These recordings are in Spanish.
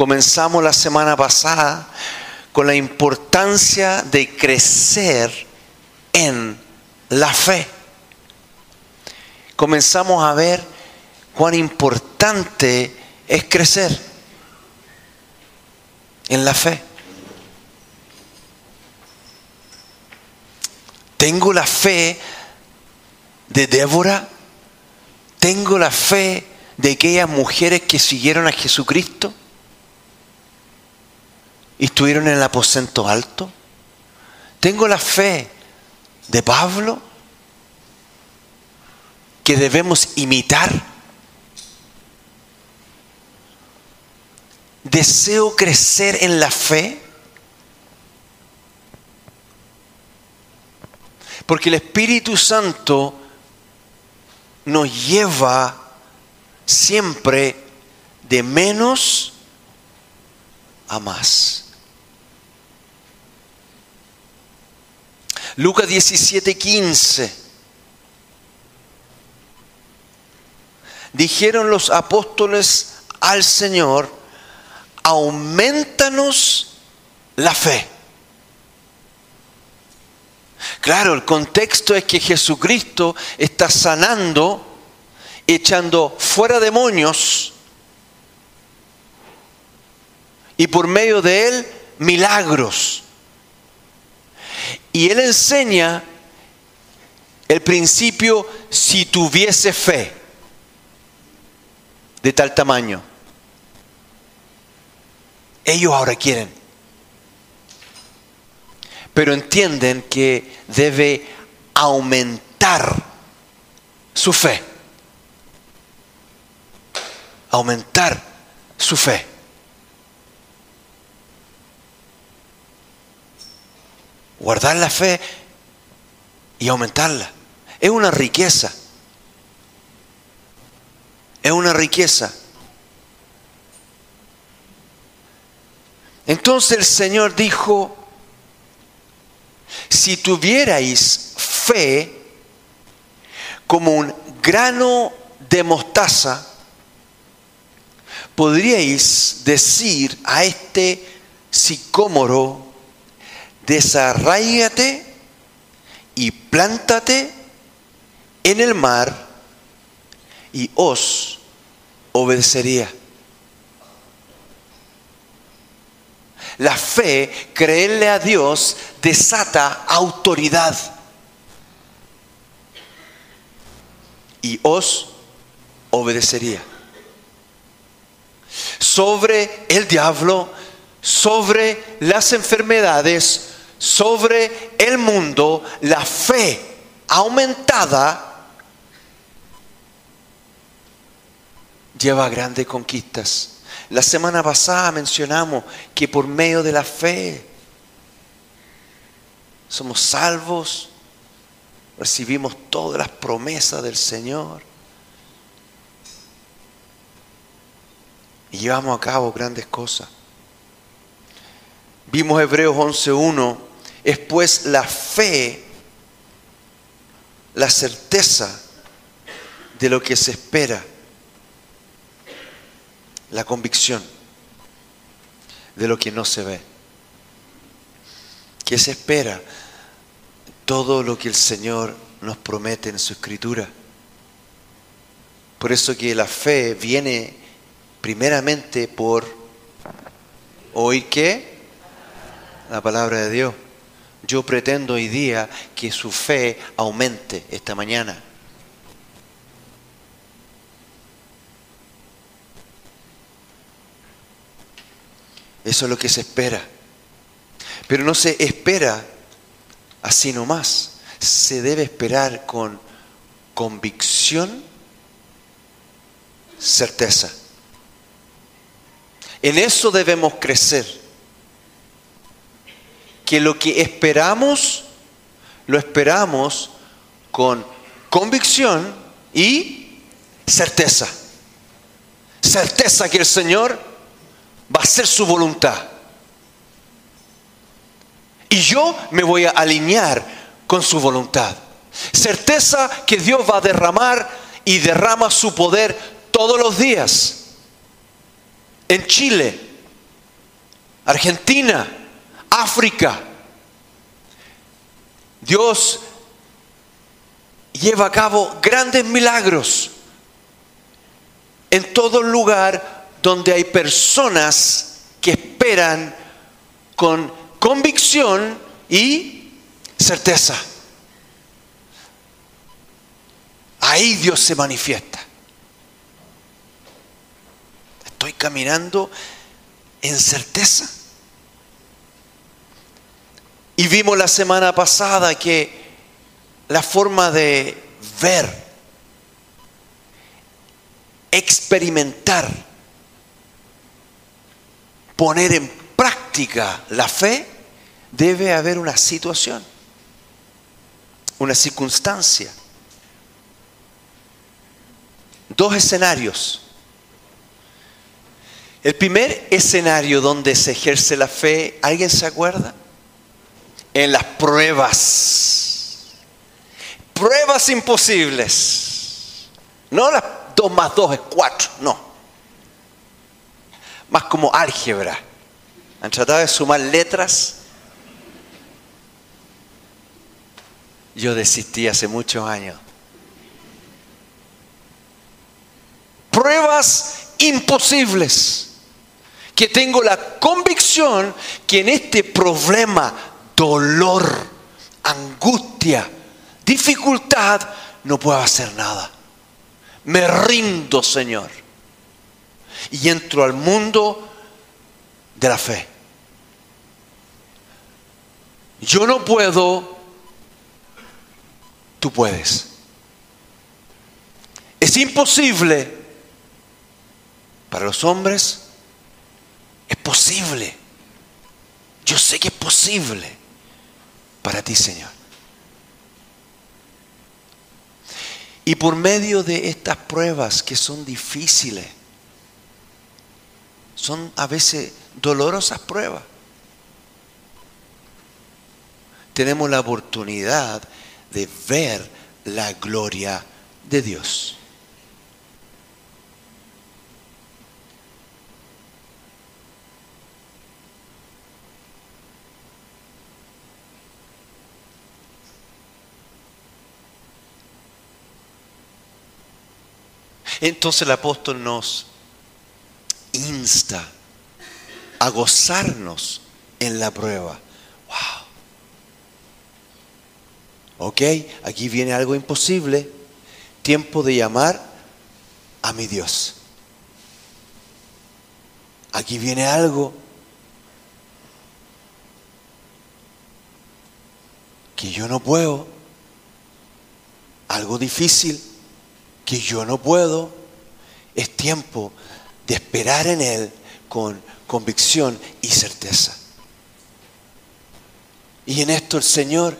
Comenzamos la semana pasada con la importancia de crecer en la fe. Comenzamos a ver cuán importante es crecer en la fe. Tengo la fe de Débora, tengo la fe de aquellas mujeres que siguieron a Jesucristo estuvieron en el aposento alto. Tengo la fe de Pablo que debemos imitar. Deseo crecer en la fe. Porque el Espíritu Santo nos lleva siempre de menos a más. Lucas 17, 15. Dijeron los apóstoles al Señor, aumentanos la fe. Claro, el contexto es que Jesucristo está sanando, echando fuera demonios y por medio de él milagros. Y él enseña el principio si tuviese fe de tal tamaño. Ellos ahora quieren. Pero entienden que debe aumentar su fe. Aumentar su fe. Guardar la fe y aumentarla. Es una riqueza. Es una riqueza. Entonces el Señor dijo, si tuvierais fe como un grano de mostaza, podríais decir a este sicómoro, desarraígate y plántate en el mar y os obedecería. La fe, creerle a Dios, desata autoridad. Y os obedecería. Sobre el diablo, sobre las enfermedades, sobre el mundo, la fe aumentada lleva a grandes conquistas. La semana pasada mencionamos que por medio de la fe somos salvos, recibimos todas las promesas del Señor y llevamos a cabo grandes cosas. Vimos Hebreos 11.1 es pues la fe, la certeza de lo que se espera, la convicción de lo que no se ve. ¿Qué se espera? Todo lo que el Señor nos promete en su escritura. Por eso que la fe viene primeramente por oír qué? La palabra de Dios. Yo pretendo hoy día que su fe aumente esta mañana. Eso es lo que se espera. Pero no se espera así nomás. Se debe esperar con convicción, certeza. En eso debemos crecer que lo que esperamos, lo esperamos con convicción y certeza. Certeza que el Señor va a hacer su voluntad. Y yo me voy a alinear con su voluntad. Certeza que Dios va a derramar y derrama su poder todos los días. En Chile, Argentina, África. Dios lleva a cabo grandes milagros en todo lugar donde hay personas que esperan con convicción y certeza. Ahí Dios se manifiesta. Estoy caminando en certeza. Y vimos la semana pasada que la forma de ver, experimentar, poner en práctica la fe, debe haber una situación, una circunstancia, dos escenarios. El primer escenario donde se ejerce la fe, ¿alguien se acuerda? En las pruebas. Pruebas imposibles. No las dos más dos es cuatro, no. Más como álgebra. Han tratado de sumar letras. Yo desistí hace muchos años. Pruebas imposibles que tengo la convicción que en este problema, dolor, angustia, dificultad, no puedo hacer nada. Me rindo, Señor. Y entro al mundo de la fe. Yo no puedo, tú puedes. Es imposible para los hombres es posible. Yo sé que es posible para ti, Señor. Y por medio de estas pruebas que son difíciles, son a veces dolorosas pruebas, tenemos la oportunidad de ver la gloria de Dios. Entonces el apóstol nos insta a gozarnos en la prueba. Wow. Ok, aquí viene algo imposible. Tiempo de llamar a mi Dios. Aquí viene algo que yo no puedo. Algo difícil que yo no puedo, es tiempo de esperar en Él con convicción y certeza. Y en esto el Señor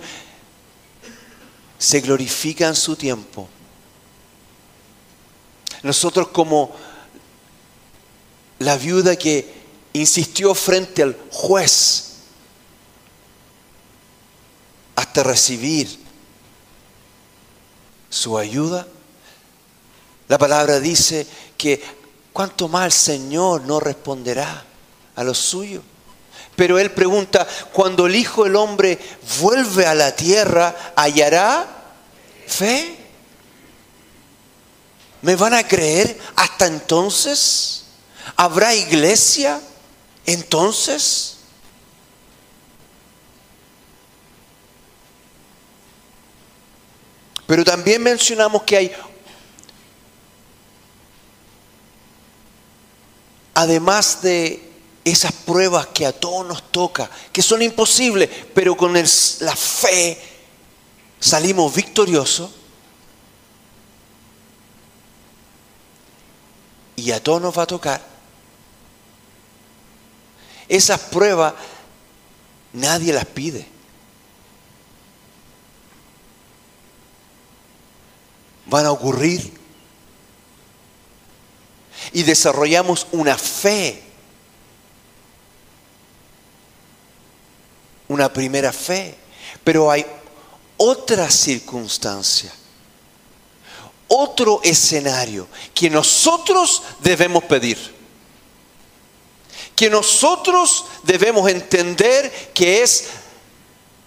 se glorifica en su tiempo. Nosotros como la viuda que insistió frente al juez hasta recibir su ayuda, la palabra dice que cuánto más el Señor no responderá a los suyos. Pero Él pregunta, cuando el Hijo del Hombre vuelve a la tierra, ¿hallará fe? ¿Me van a creer hasta entonces? ¿Habrá iglesia entonces? Pero también mencionamos que hay además de esas pruebas que a todos nos toca, que son imposibles, pero con la fe salimos victoriosos, y a todos nos va a tocar. Esas pruebas nadie las pide. Van a ocurrir y desarrollamos una fe, una primera fe, pero hay otra circunstancia, otro escenario que nosotros debemos pedir, que nosotros debemos entender que es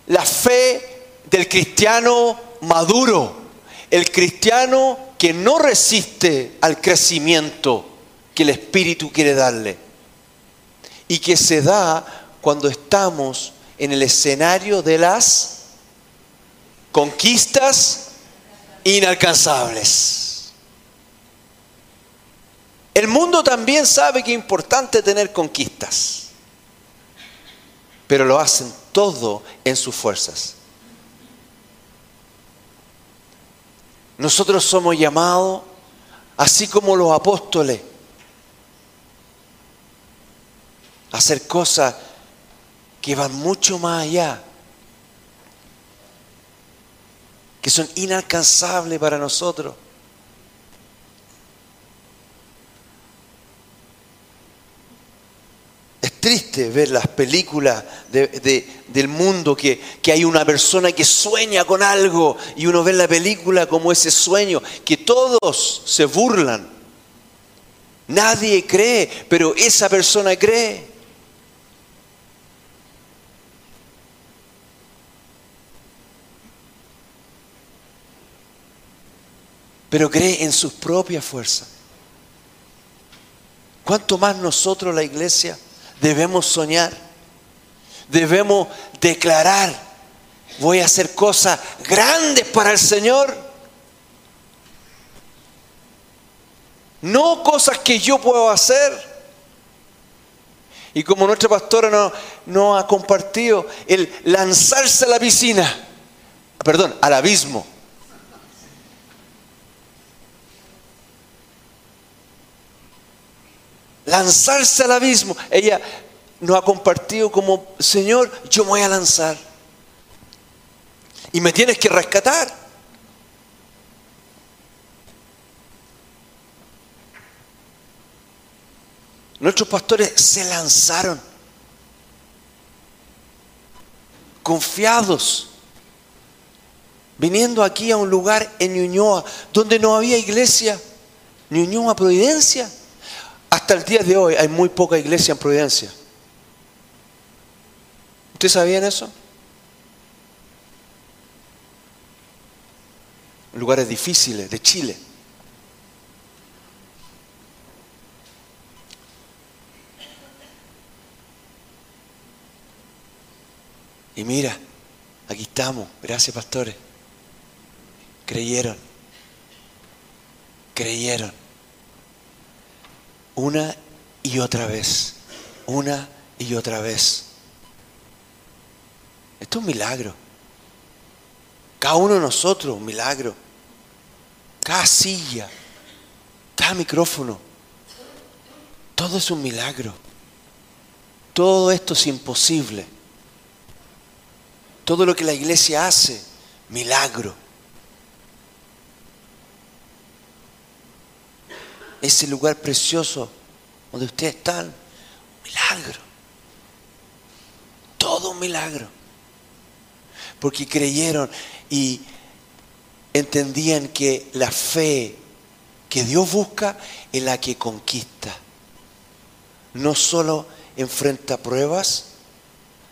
la fe del cristiano maduro, el cristiano que no resiste al crecimiento que el Espíritu quiere darle y que se da cuando estamos en el escenario de las conquistas inalcanzables. El mundo también sabe que es importante tener conquistas, pero lo hacen todo en sus fuerzas. Nosotros somos llamados, así como los apóstoles, a hacer cosas que van mucho más allá, que son inalcanzables para nosotros. Triste ver las películas del mundo que, que, hay una persona que sueña con algo y uno ve la película como ese sueño, que todos se burlan. Nadie cree, pero esa persona cree. Pero cree en sus propias fuerzas. ¿Cuánto más nosotros, la iglesia? Debemos soñar, debemos declarar, voy a hacer cosas grandes para el Señor. No cosas que yo puedo hacer. Y como nuestra pastora no ha compartido, el lanzarse a la piscina, perdón, al abismo. Lanzarse al abismo. Ella nos ha compartido como, Señor, yo me voy a lanzar. Y me tienes que rescatar. Nuestros pastores se lanzaron, confiados, viniendo aquí a un lugar en Ñuñoa donde no había iglesia, Ñuñoa Providencia. Hasta el día de hoy hay muy poca iglesia en Providencia. ¿Ustedes sabían eso? Lugares difíciles de Chile. Y mira, aquí estamos. Gracias, pastores. Creyeron. Creyeron una y otra vez, una y otra vez. Esto es un milagro. Cada uno de nosotros, un milagro. Cada silla, cada micrófono, todo es un milagro. Todo esto es imposible. Todo lo que la iglesia hace, milagro. Ese lugar precioso donde ustedes están. Milagro. Todo un milagro. Porque creyeron y entendían que la fe que Dios busca es la que conquista. No solo enfrenta pruebas,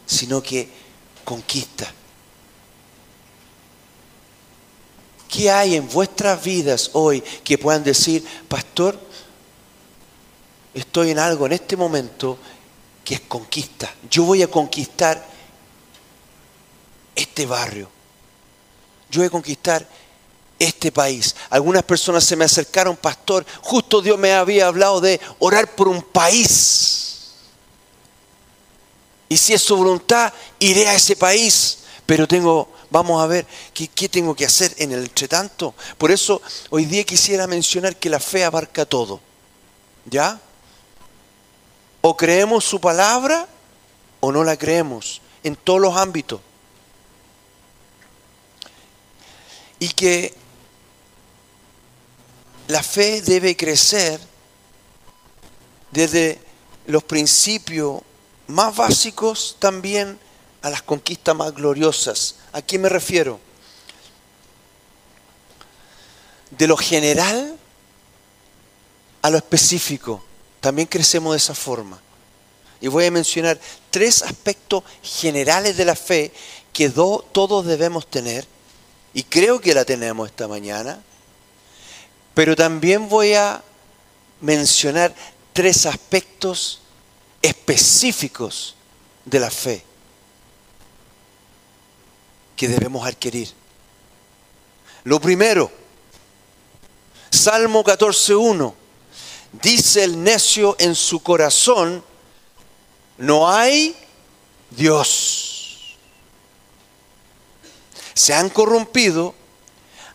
sino que conquista. ¿Qué hay en vuestras vidas hoy que puedan decir, pastor, estoy en algo en este momento que es conquista? Yo voy a conquistar este barrio. Yo voy a conquistar este país. Algunas personas se me acercaron, pastor, justo Dios me había hablado de orar por un país. Y si es su voluntad, iré a ese país. Pero tengo Vamos a ver qué, tengo que hacer en el entretanto. Por eso hoy día quisiera mencionar que la fe abarca todo. ¿Ya? O creemos su palabra o no la creemos en todos los ámbitos. Y que la fe debe crecer desde los principios más básicos también a las conquistas más gloriosas. ¿A qué me refiero? De lo general a lo específico. También crecemos de esa forma. Y voy a mencionar tres aspectos generales de la fe que todos debemos tener, y creo que la tenemos esta mañana, pero también voy a mencionar tres aspectos específicos de la fe que debemos adquirir. Lo primero, Salmo 14.1, dice el necio en su corazón, no hay Dios. Se han corrompido,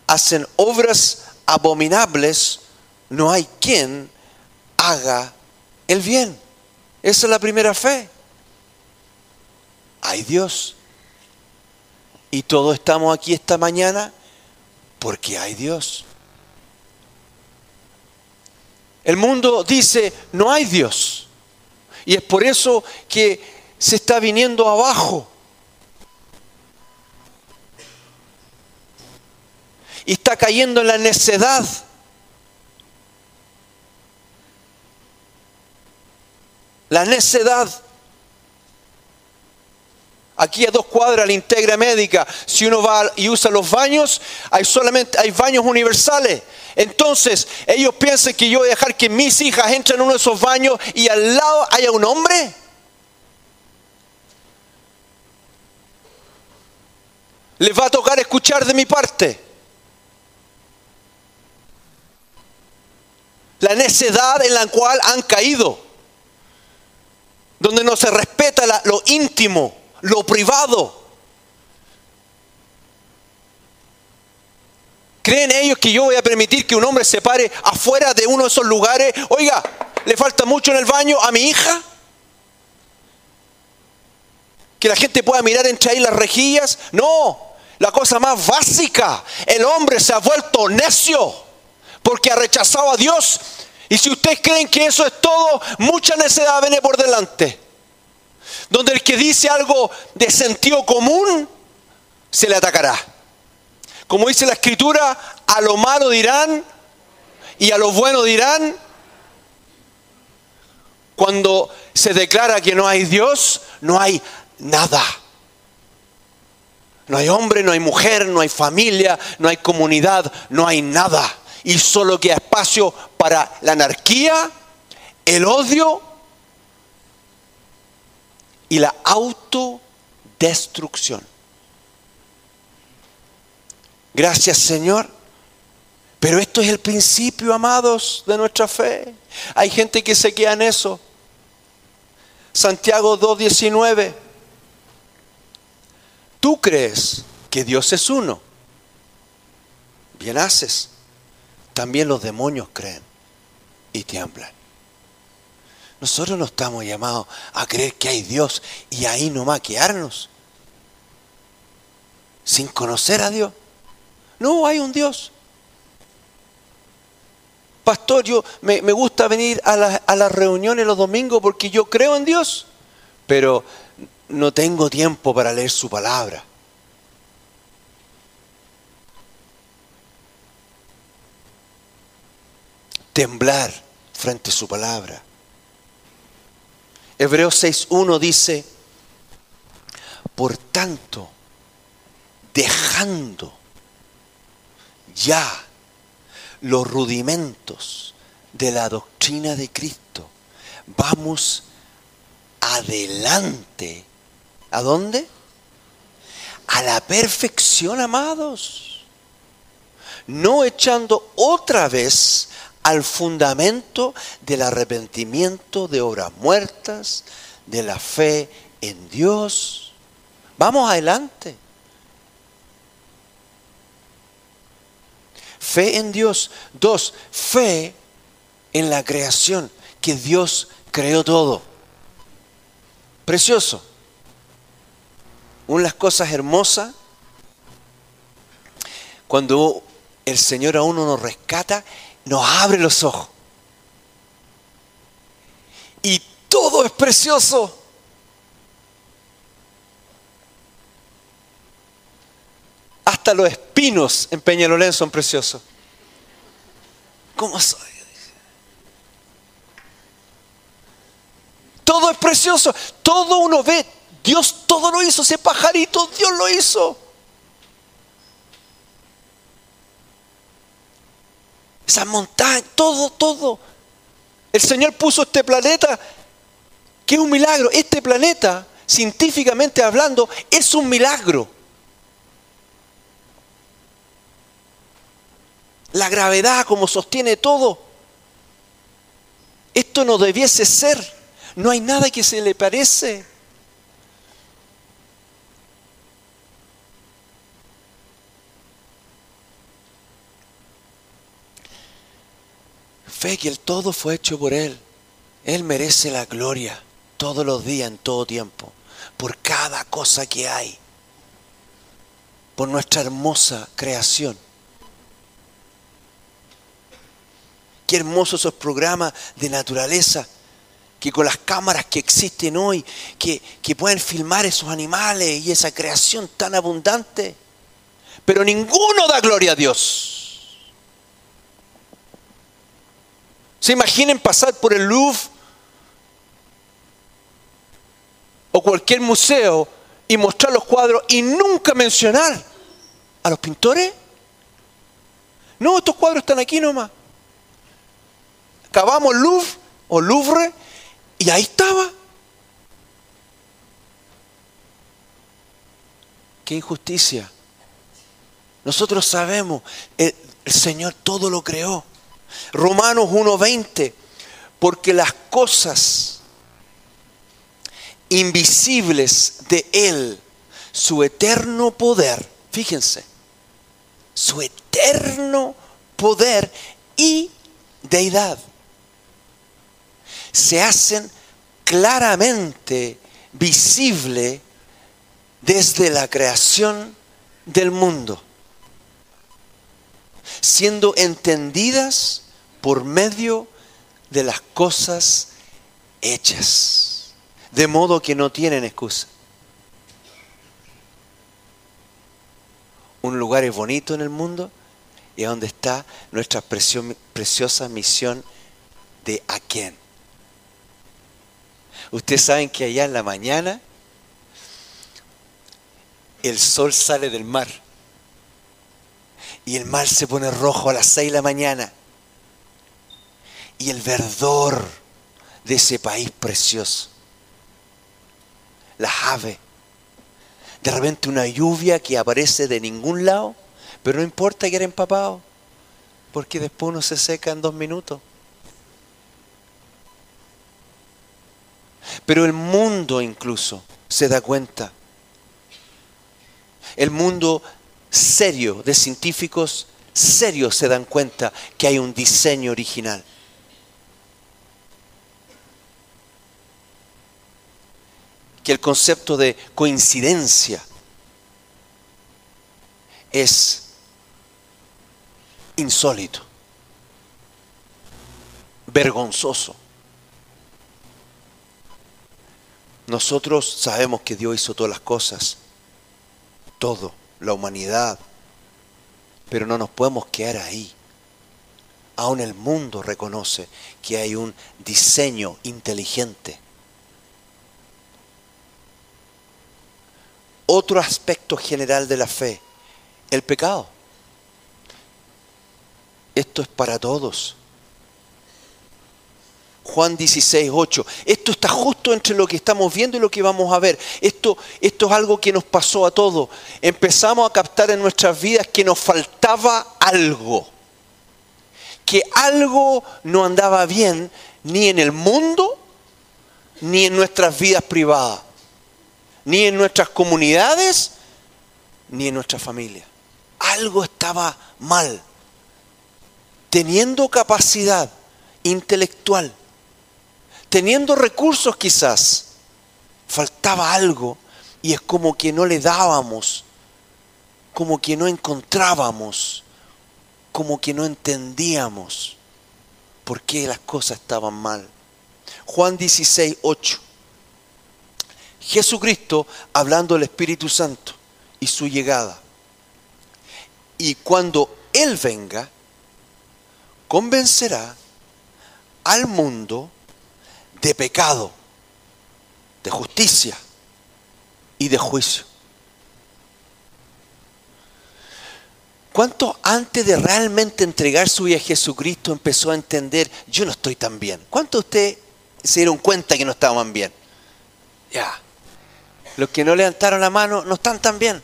hacen obras abominables, no hay quien haga el bien. Esa es la primera fe. Hay Dios. Y todos estamos aquí esta mañana porque hay Dios. El mundo dice, no hay Dios. Y es por eso que se está viniendo abajo. Y está cayendo en la necedad. La necedad. Aquí a dos cuadras la integra médica. Si uno va y usa los baños, hay solamente hay baños universales. Entonces, ellos piensan que yo voy a dejar que mis hijas entren en uno de esos baños y al lado haya un hombre. Les va a tocar escuchar de mi parte. La necedad en la cual han caído. Donde no se respeta lo íntimo lo privado. ¿Creen ellos que yo voy a permitir que un hombre se pare afuera de uno de esos lugares? Oiga, ¿le falta mucho en el baño a mi hija? ¿Que la gente pueda mirar entre ahí las rejillas? No, la cosa más básica. El hombre se ha vuelto necio porque ha rechazado a Dios. Y si ustedes creen que eso es todo, mucha necedad viene por delante donde el que dice algo de sentido común se le atacará. Como dice la escritura, a lo malo dirán y a lo bueno dirán. Cuando se declara que no hay Dios, no hay nada. No hay hombre, no hay mujer, no hay familia, no hay comunidad, no hay nada. Y solo queda espacio para la anarquía, el odio y la autodestrucción. Gracias Señor. Pero esto es el principio, amados, de nuestra fe. Hay gente que se queda en eso. Santiago 2.19. Tú crees que Dios es uno. Bien haces. También los demonios creen y tiemblan. Nosotros no estamos llamados a creer que hay Dios y ahí no maquearnos. Sin conocer a Dios. No, hay un Dios. Pastor, yo me, gusta venir a las reuniones los domingos porque yo creo en Dios, pero no tengo tiempo para leer su palabra. Temblar frente a su palabra. Hebreos 6.1 dice, por tanto, dejando ya los rudimentos de la doctrina de Cristo, vamos adelante. ¿A dónde? A la perfección, amados. No echando otra vez al fundamento del arrepentimiento de obras muertas, de la fe en Dios. Vamos adelante. Fe en Dios. Dos, fe en la creación, que Dios creó todo. Precioso. Una de las cosas hermosas, cuando el Señor a uno nos rescata, nos abre los ojos. Y todo es precioso. Hasta los espinos en Peñalolén son preciosos. ¿Cómo soy? Todo es precioso. Todo uno ve. Dios todo lo hizo. Ese pajarito, Dios lo hizo. Esa montaña, todo, todo. El Señor puso este planeta, que es un milagro. Este planeta, científicamente hablando, es un milagro. La gravedad como sostiene todo. Esto no debiese ser. No hay nada que se le parece. Fe que el todo fue hecho por Él. Él merece la gloria todos los días, en todo tiempo, por cada cosa que hay, por nuestra hermosa creación. Qué hermosos esos programas de naturaleza que con las cámaras que existen hoy, que, que pueden filmar esos animales y esa creación tan abundante. Pero ninguno da gloria a Dios. ¿Se imaginen pasar por el Louvre o cualquier museo y mostrar los cuadros y nunca mencionar a los pintores? No, estos cuadros están aquí nomás. Acabamos Louvre o Louvre y ahí estaba. Qué injusticia. Nosotros sabemos, el, el Señor todo lo creó. Romanos 1.20, porque las cosas invisibles de Él, su eterno poder, fíjense, su eterno poder y deidad, se hacen claramente visible desde la creación del mundo, siendo entendidas por medio de las cosas hechas, de modo que no tienen excusa. Un lugar es bonito en el mundo y es donde está nuestra preciosa misión de a quién. Ustedes saben que allá en la mañana el sol sale del mar y el mar se pone rojo a las seis de la mañana y el verdor de ese país precioso. Las aves. De repente una lluvia que aparece de ningún lado, pero no importa que era empapado, porque después uno se seca en dos minutos. Pero el mundo incluso se da cuenta. El mundo serio de científicos serios se dan cuenta que hay un diseño original. que el concepto de coincidencia es insólito, vergonzoso. Nosotros sabemos que Dios hizo todas las cosas, todo, la humanidad, pero no nos podemos quedar ahí. Aún el mundo reconoce que hay un diseño inteligente Otro aspecto general de la fe, el pecado. Esto es para todos. Juan 16, 8. Esto está justo entre lo que estamos viendo y lo que vamos a ver. Esto, esto es algo que nos pasó a todos. Empezamos a captar en nuestras vidas que nos faltaba algo. Que algo no andaba bien ni en el mundo ni en nuestras vidas privadas ni en nuestras comunidades, ni en nuestra familia. Algo estaba mal. Teniendo capacidad intelectual, teniendo recursos quizás, faltaba algo y es como que no le dábamos, como que no encontrábamos, como que no entendíamos por qué las cosas estaban mal. Juan 16, 8. Jesucristo hablando del Espíritu Santo y su llegada. Y cuando Él venga, convencerá al mundo de pecado, de justicia y de juicio. ¿Cuánto antes de realmente entregar su vida a Jesucristo empezó a entender, yo no estoy tan bien? ¿Cuánto usted se dieron cuenta que no estaban bien? Ya. Los que no levantaron la mano no están tan bien.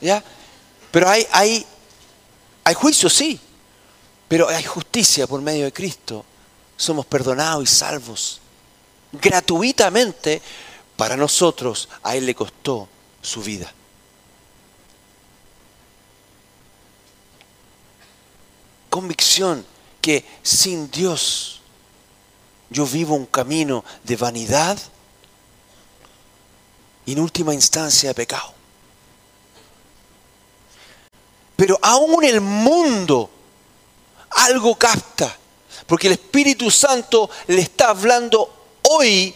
¿Ya? Pero hay, hay, hay juicio, sí. Pero hay justicia por medio de Cristo. Somos perdonados y salvos. Gratuitamente para nosotros. A Él le costó su vida. Convicción que sin Dios yo vivo un camino de vanidad y en última instancia de pecado. Pero aún el mundo algo capta, porque el Espíritu Santo le está hablando hoy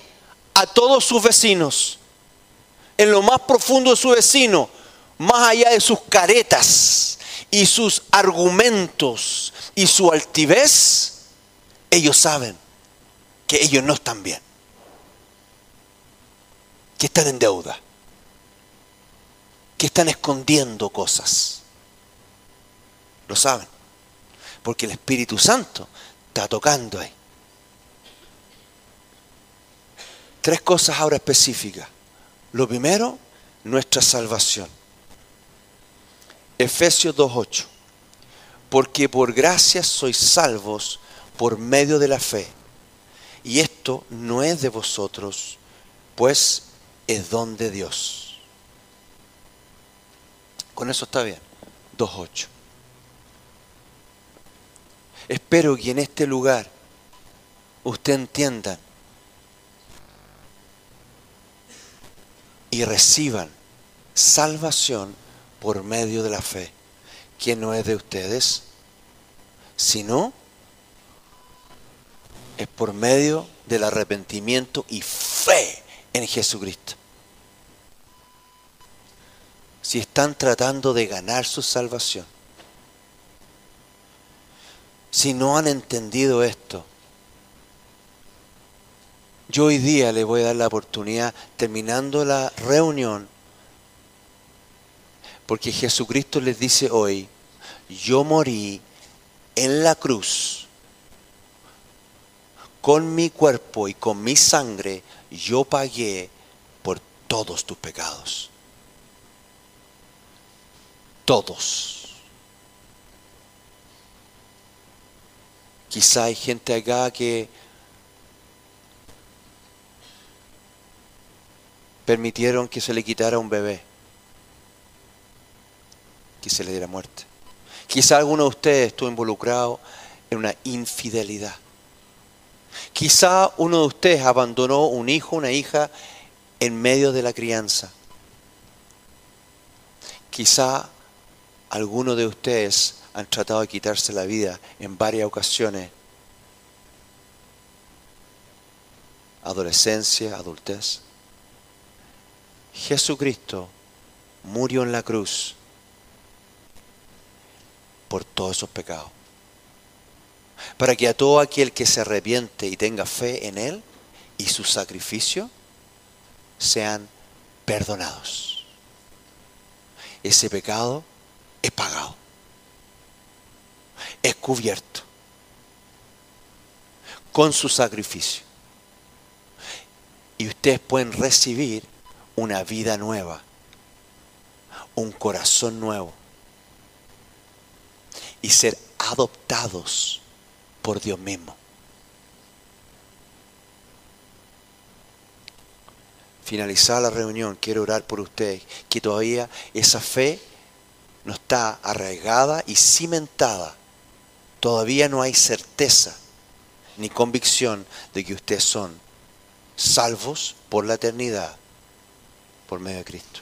a todos sus vecinos, en lo más profundo de su vecino, más allá de sus caretas y sus argumentos y su altivez, ellos saben que ellos no están bien, que están en deuda, que están escondiendo cosas. Lo saben, porque el Espíritu Santo está tocando ahí. Tres cosas ahora específicas. Lo primero, nuestra salvación. Efesios 2.8. Porque por gracia sois salvos por medio de la fe. Y esto no es de vosotros, pues es don de Dios. Con eso está bien. 2.8. Espero que en este lugar usted entienda y reciban salvación por medio de la fe, que no es de ustedes, sino es por medio del arrepentimiento y fe en Jesucristo. Si están tratando de ganar su salvación, si no han entendido esto, yo hoy día le voy a dar la oportunidad, terminando la reunión, porque Jesucristo les dice hoy, yo morí en la cruz, con mi cuerpo y con mi sangre, yo pagué por todos tus pecados. Todos. Quizá hay gente acá que permitieron que se le quitara un bebé, que se le diera muerte. Quizá alguno de ustedes estuvo involucrado en una infidelidad. Quizá uno de ustedes abandonó un hijo, una hija en medio de la crianza. Quizá alguno de ustedes han tratado de quitarse la vida en varias ocasiones. Adolescencia, adultez. Jesucristo murió en la cruz por todos esos pecados. Para que a todo aquel que se arrepiente y tenga fe en Él y su sacrificio sean perdonados. Ese pecado es pagado es cubierto con su sacrificio. Y ustedes pueden recibir una vida nueva, un corazón nuevo y ser adoptados por Dios mismo. Finalizada la reunión, quiero orar por ustedes, que todavía esa fe no está arraigada y cimentada todavía no hay certeza ni convicción de que ustedes son salvos por la eternidad por medio de Cristo.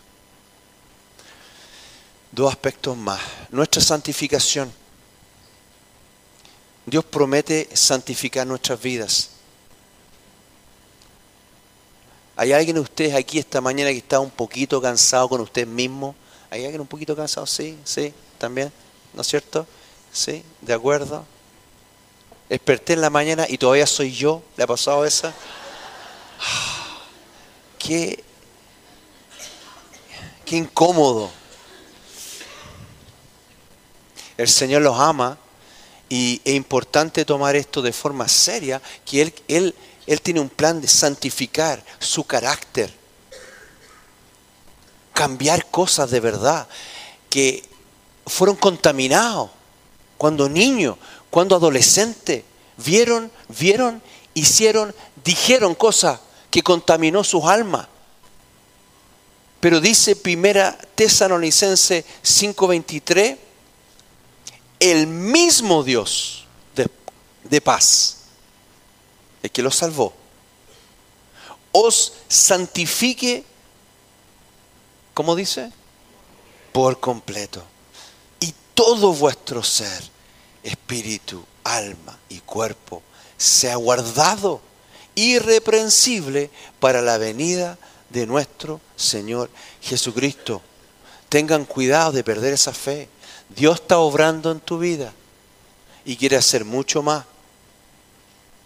Dos aspectos más. Nuestra santificación. Dios promete santificar nuestras vidas. ¿Hay alguien de ustedes aquí esta mañana que está un poquito cansado con usted mismo? ¿Hay alguien un poquito cansado? Sí, sí, también, ¿no es cierto? ¿Sí? ¿De acuerdo? Desperté en la mañana y todavía soy yo. ¿Le ha pasado esa? qué, qué incómodo. El Señor los ama y es importante tomar esto de forma seria, que Él, él, él tiene un plan de santificar su carácter, cambiar cosas de verdad que fueron contaminados cuando niños, cuando adolescentes, vieron, vieron, hicieron, dijeron cosas que contaminó sus almas. Pero dice primera Tesalonicense 5:23, el mismo Dios de, de paz, el que los salvó, os santifique, ¿cómo dice? Por completo. Y todo vuestro ser, espíritu, alma y cuerpo, sea guardado irreprensible para la venida de nuestro Señor Jesucristo. Tengan cuidado de perder esa fe. Dios está obrando en tu vida y quiere hacer mucho más.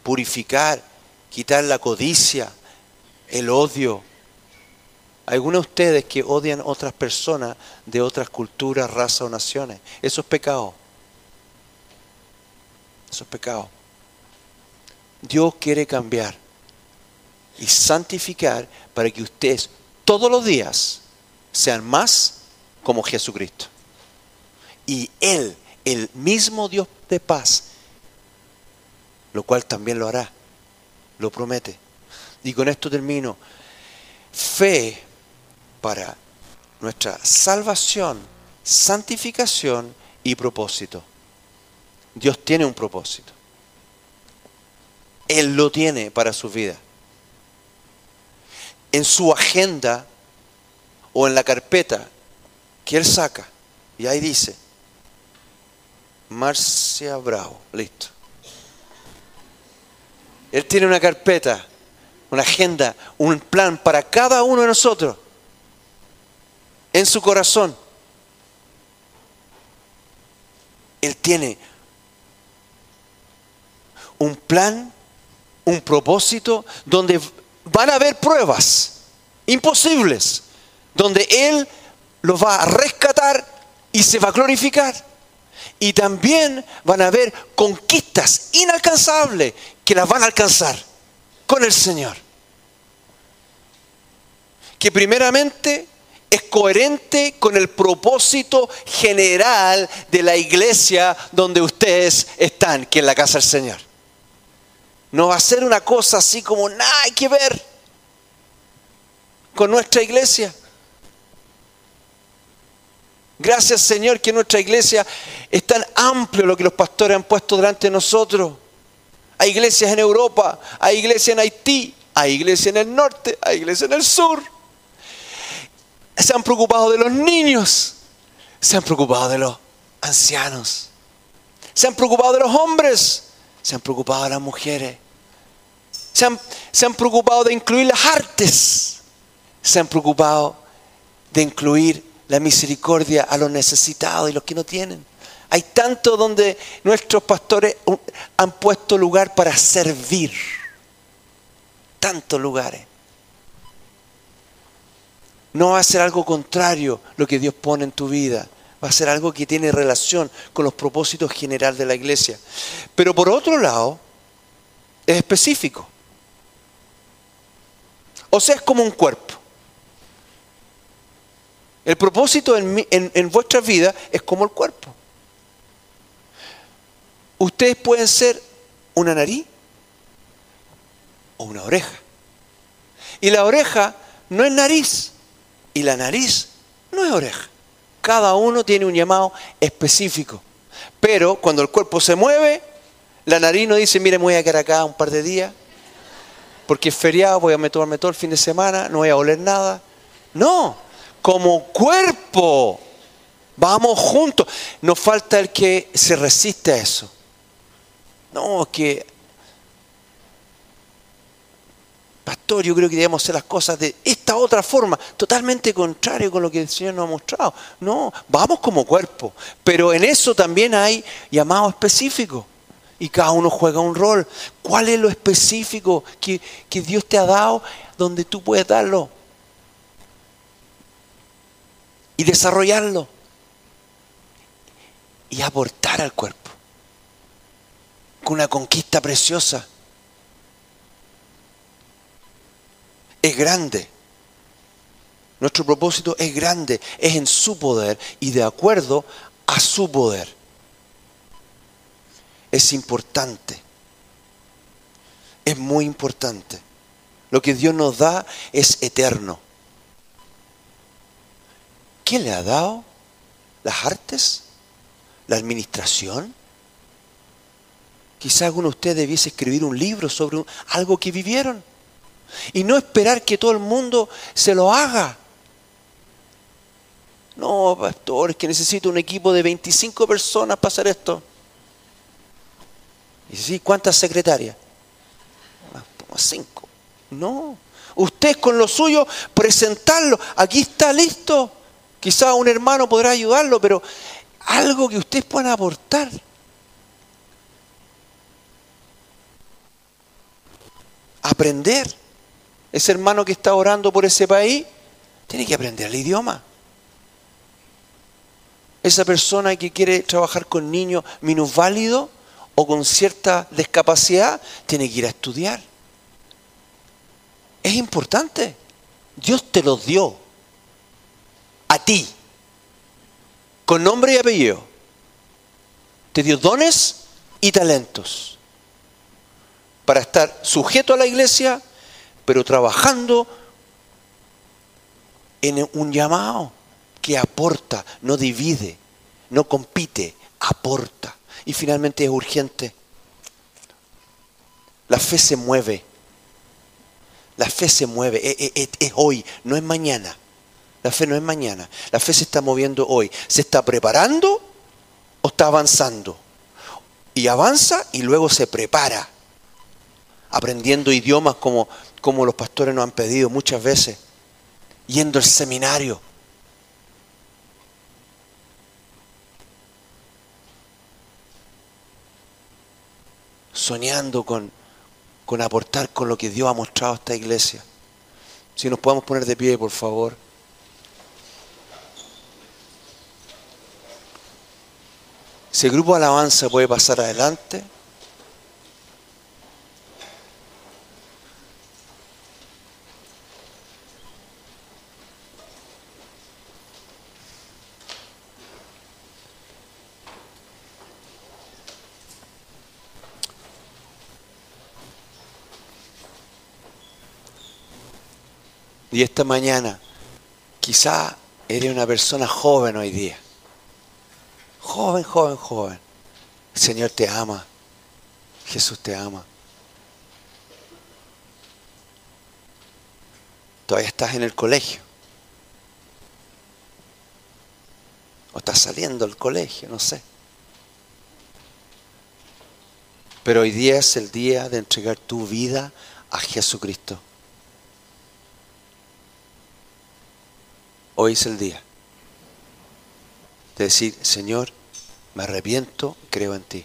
Purificar, quitar la codicia, el odio. Algunos de ustedes que odian otras personas de otras culturas, razas o naciones, eso es pecado. Eso es pecado. Dios quiere cambiar y santificar para que ustedes todos los días sean más como Jesucristo. Y Él, el mismo Dios de paz, lo cual también lo hará, lo promete. Y con esto termino. Fe para nuestra salvación, santificación y propósito. Dios tiene un propósito. Él lo tiene para su vida. En su agenda o en la carpeta que Él saca, y ahí dice, Marcia Bravo, listo. Él tiene una carpeta, una agenda, un plan para cada uno de nosotros en su corazón. Él tiene un plan, un propósito, donde van a haber pruebas imposibles, donde Él los va a rescatar y se va a glorificar. Y también van a haber conquistas inalcanzables que las van a alcanzar con el Señor. Que primeramente es coherente con el propósito general de la iglesia donde ustedes están, que es la casa del Señor. No va a ser una cosa así como nada hay que ver con nuestra iglesia. Gracias Señor que nuestra iglesia es tan amplio lo que los pastores han puesto delante de nosotros. Hay iglesias en Europa, hay iglesias en Haití, hay iglesias en el norte, hay iglesias en el sur. Se han preocupado de los niños, se han preocupado de los ancianos, se han preocupado de los hombres, se han preocupado de las mujeres se han, preocupado de incluir las artes, se han preocupado de incluir la misericordia a los necesitados y los que no tienen. Hay tanto donde nuestros pastores han puesto lugar para servir. Tantos lugares. No va a ser algo contrario lo que Dios pone en tu vida. Va a ser algo que tiene relación con los propósitos generales de la iglesia. Pero por otro lado, es específico. O sea, es como un cuerpo. El propósito en, vuestra vida es como el cuerpo. Ustedes pueden ser una nariz o una oreja. Y la oreja no es nariz y la nariz no es oreja. Cada uno tiene un llamado específico. Pero cuando el cuerpo se mueve, la nariz no dice, mire, me voy a quedar acá un par de días porque es feriado, voy a tomarme todo el fin de semana, no voy a oler nada. No, como cuerpo, vamos juntos. Nos falta el que se resiste a eso. No, que, pastor, yo creo que debemos hacer las cosas de esta otra forma, totalmente contrario con lo que el Señor nos ha mostrado. No, vamos como cuerpo, pero en eso también hay llamado específico y cada uno juega un rol. ¿Cuál es lo específico que, Dios te ha dado donde tú puedes darlo y desarrollarlo y aportar al cuerpo con una conquista preciosa. Es grande. Nuestro propósito es grande, es en su poder y de acuerdo a su poder. Es importante. Es muy importante. Lo que Dios nos da es eterno. ¿Qué le ha dado? ¿Las artes? ¿La administración? Quizá alguno de ustedes debiese escribir un libro sobre algo que vivieron. Y no esperar que todo el mundo se lo haga. No, pastor, es que necesito un equipo de 25 personas para hacer esto. Y sí, ¿cuántas secretarias? Ah, cinco. No. Usted con lo suyo, presentarlo. Aquí está listo. Quizá un hermano podrá ayudarlo, pero algo que ustedes puedan aportar. Aprender. Ese hermano que está orando por ese país tiene que aprender el idioma. Esa persona que quiere trabajar con niños minusválidos o con cierta discapacidad tiene que ir a estudiar. Es importante. Dios te los dio a ti, con nombre y apellido. Te dio dones y talentos para estar sujeto a la iglesia, pero trabajando en un llamado que aporta, no divide, no compite, aporta. Y finalmente es urgente. La fe se mueve. La fe se mueve. Es, hoy, no es mañana. La fe no es mañana. La fe se está moviendo hoy. ¿Se está preparando o está avanzando? Y avanza y luego se prepara. Aprendiendo idiomas como, como los pastores nos han pedido muchas veces. Yendo al seminario soñando con, con aportar con lo que Dios ha mostrado a esta iglesia. Si nos podemos poner de pie, por favor. Si el grupo de alabanza puede pasar adelante. Y esta mañana, quizá eres una persona joven hoy día. Joven, joven, joven. El Señor te ama. Jesús te ama. Todavía estás en el colegio. O estás saliendo del colegio, no sé. Pero hoy día es el día de entregar tu vida a Jesucristo. Hoy es el día de decir, Señor, me arrepiento, creo en ti.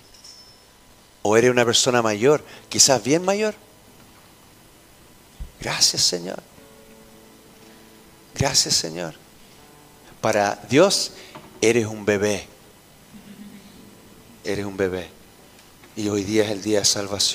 O eres una persona mayor, quizás bien mayor. Gracias, Señor. Gracias, Señor. Para Dios, eres un bebé. Eres un bebé. Y hoy día es el día de salvación.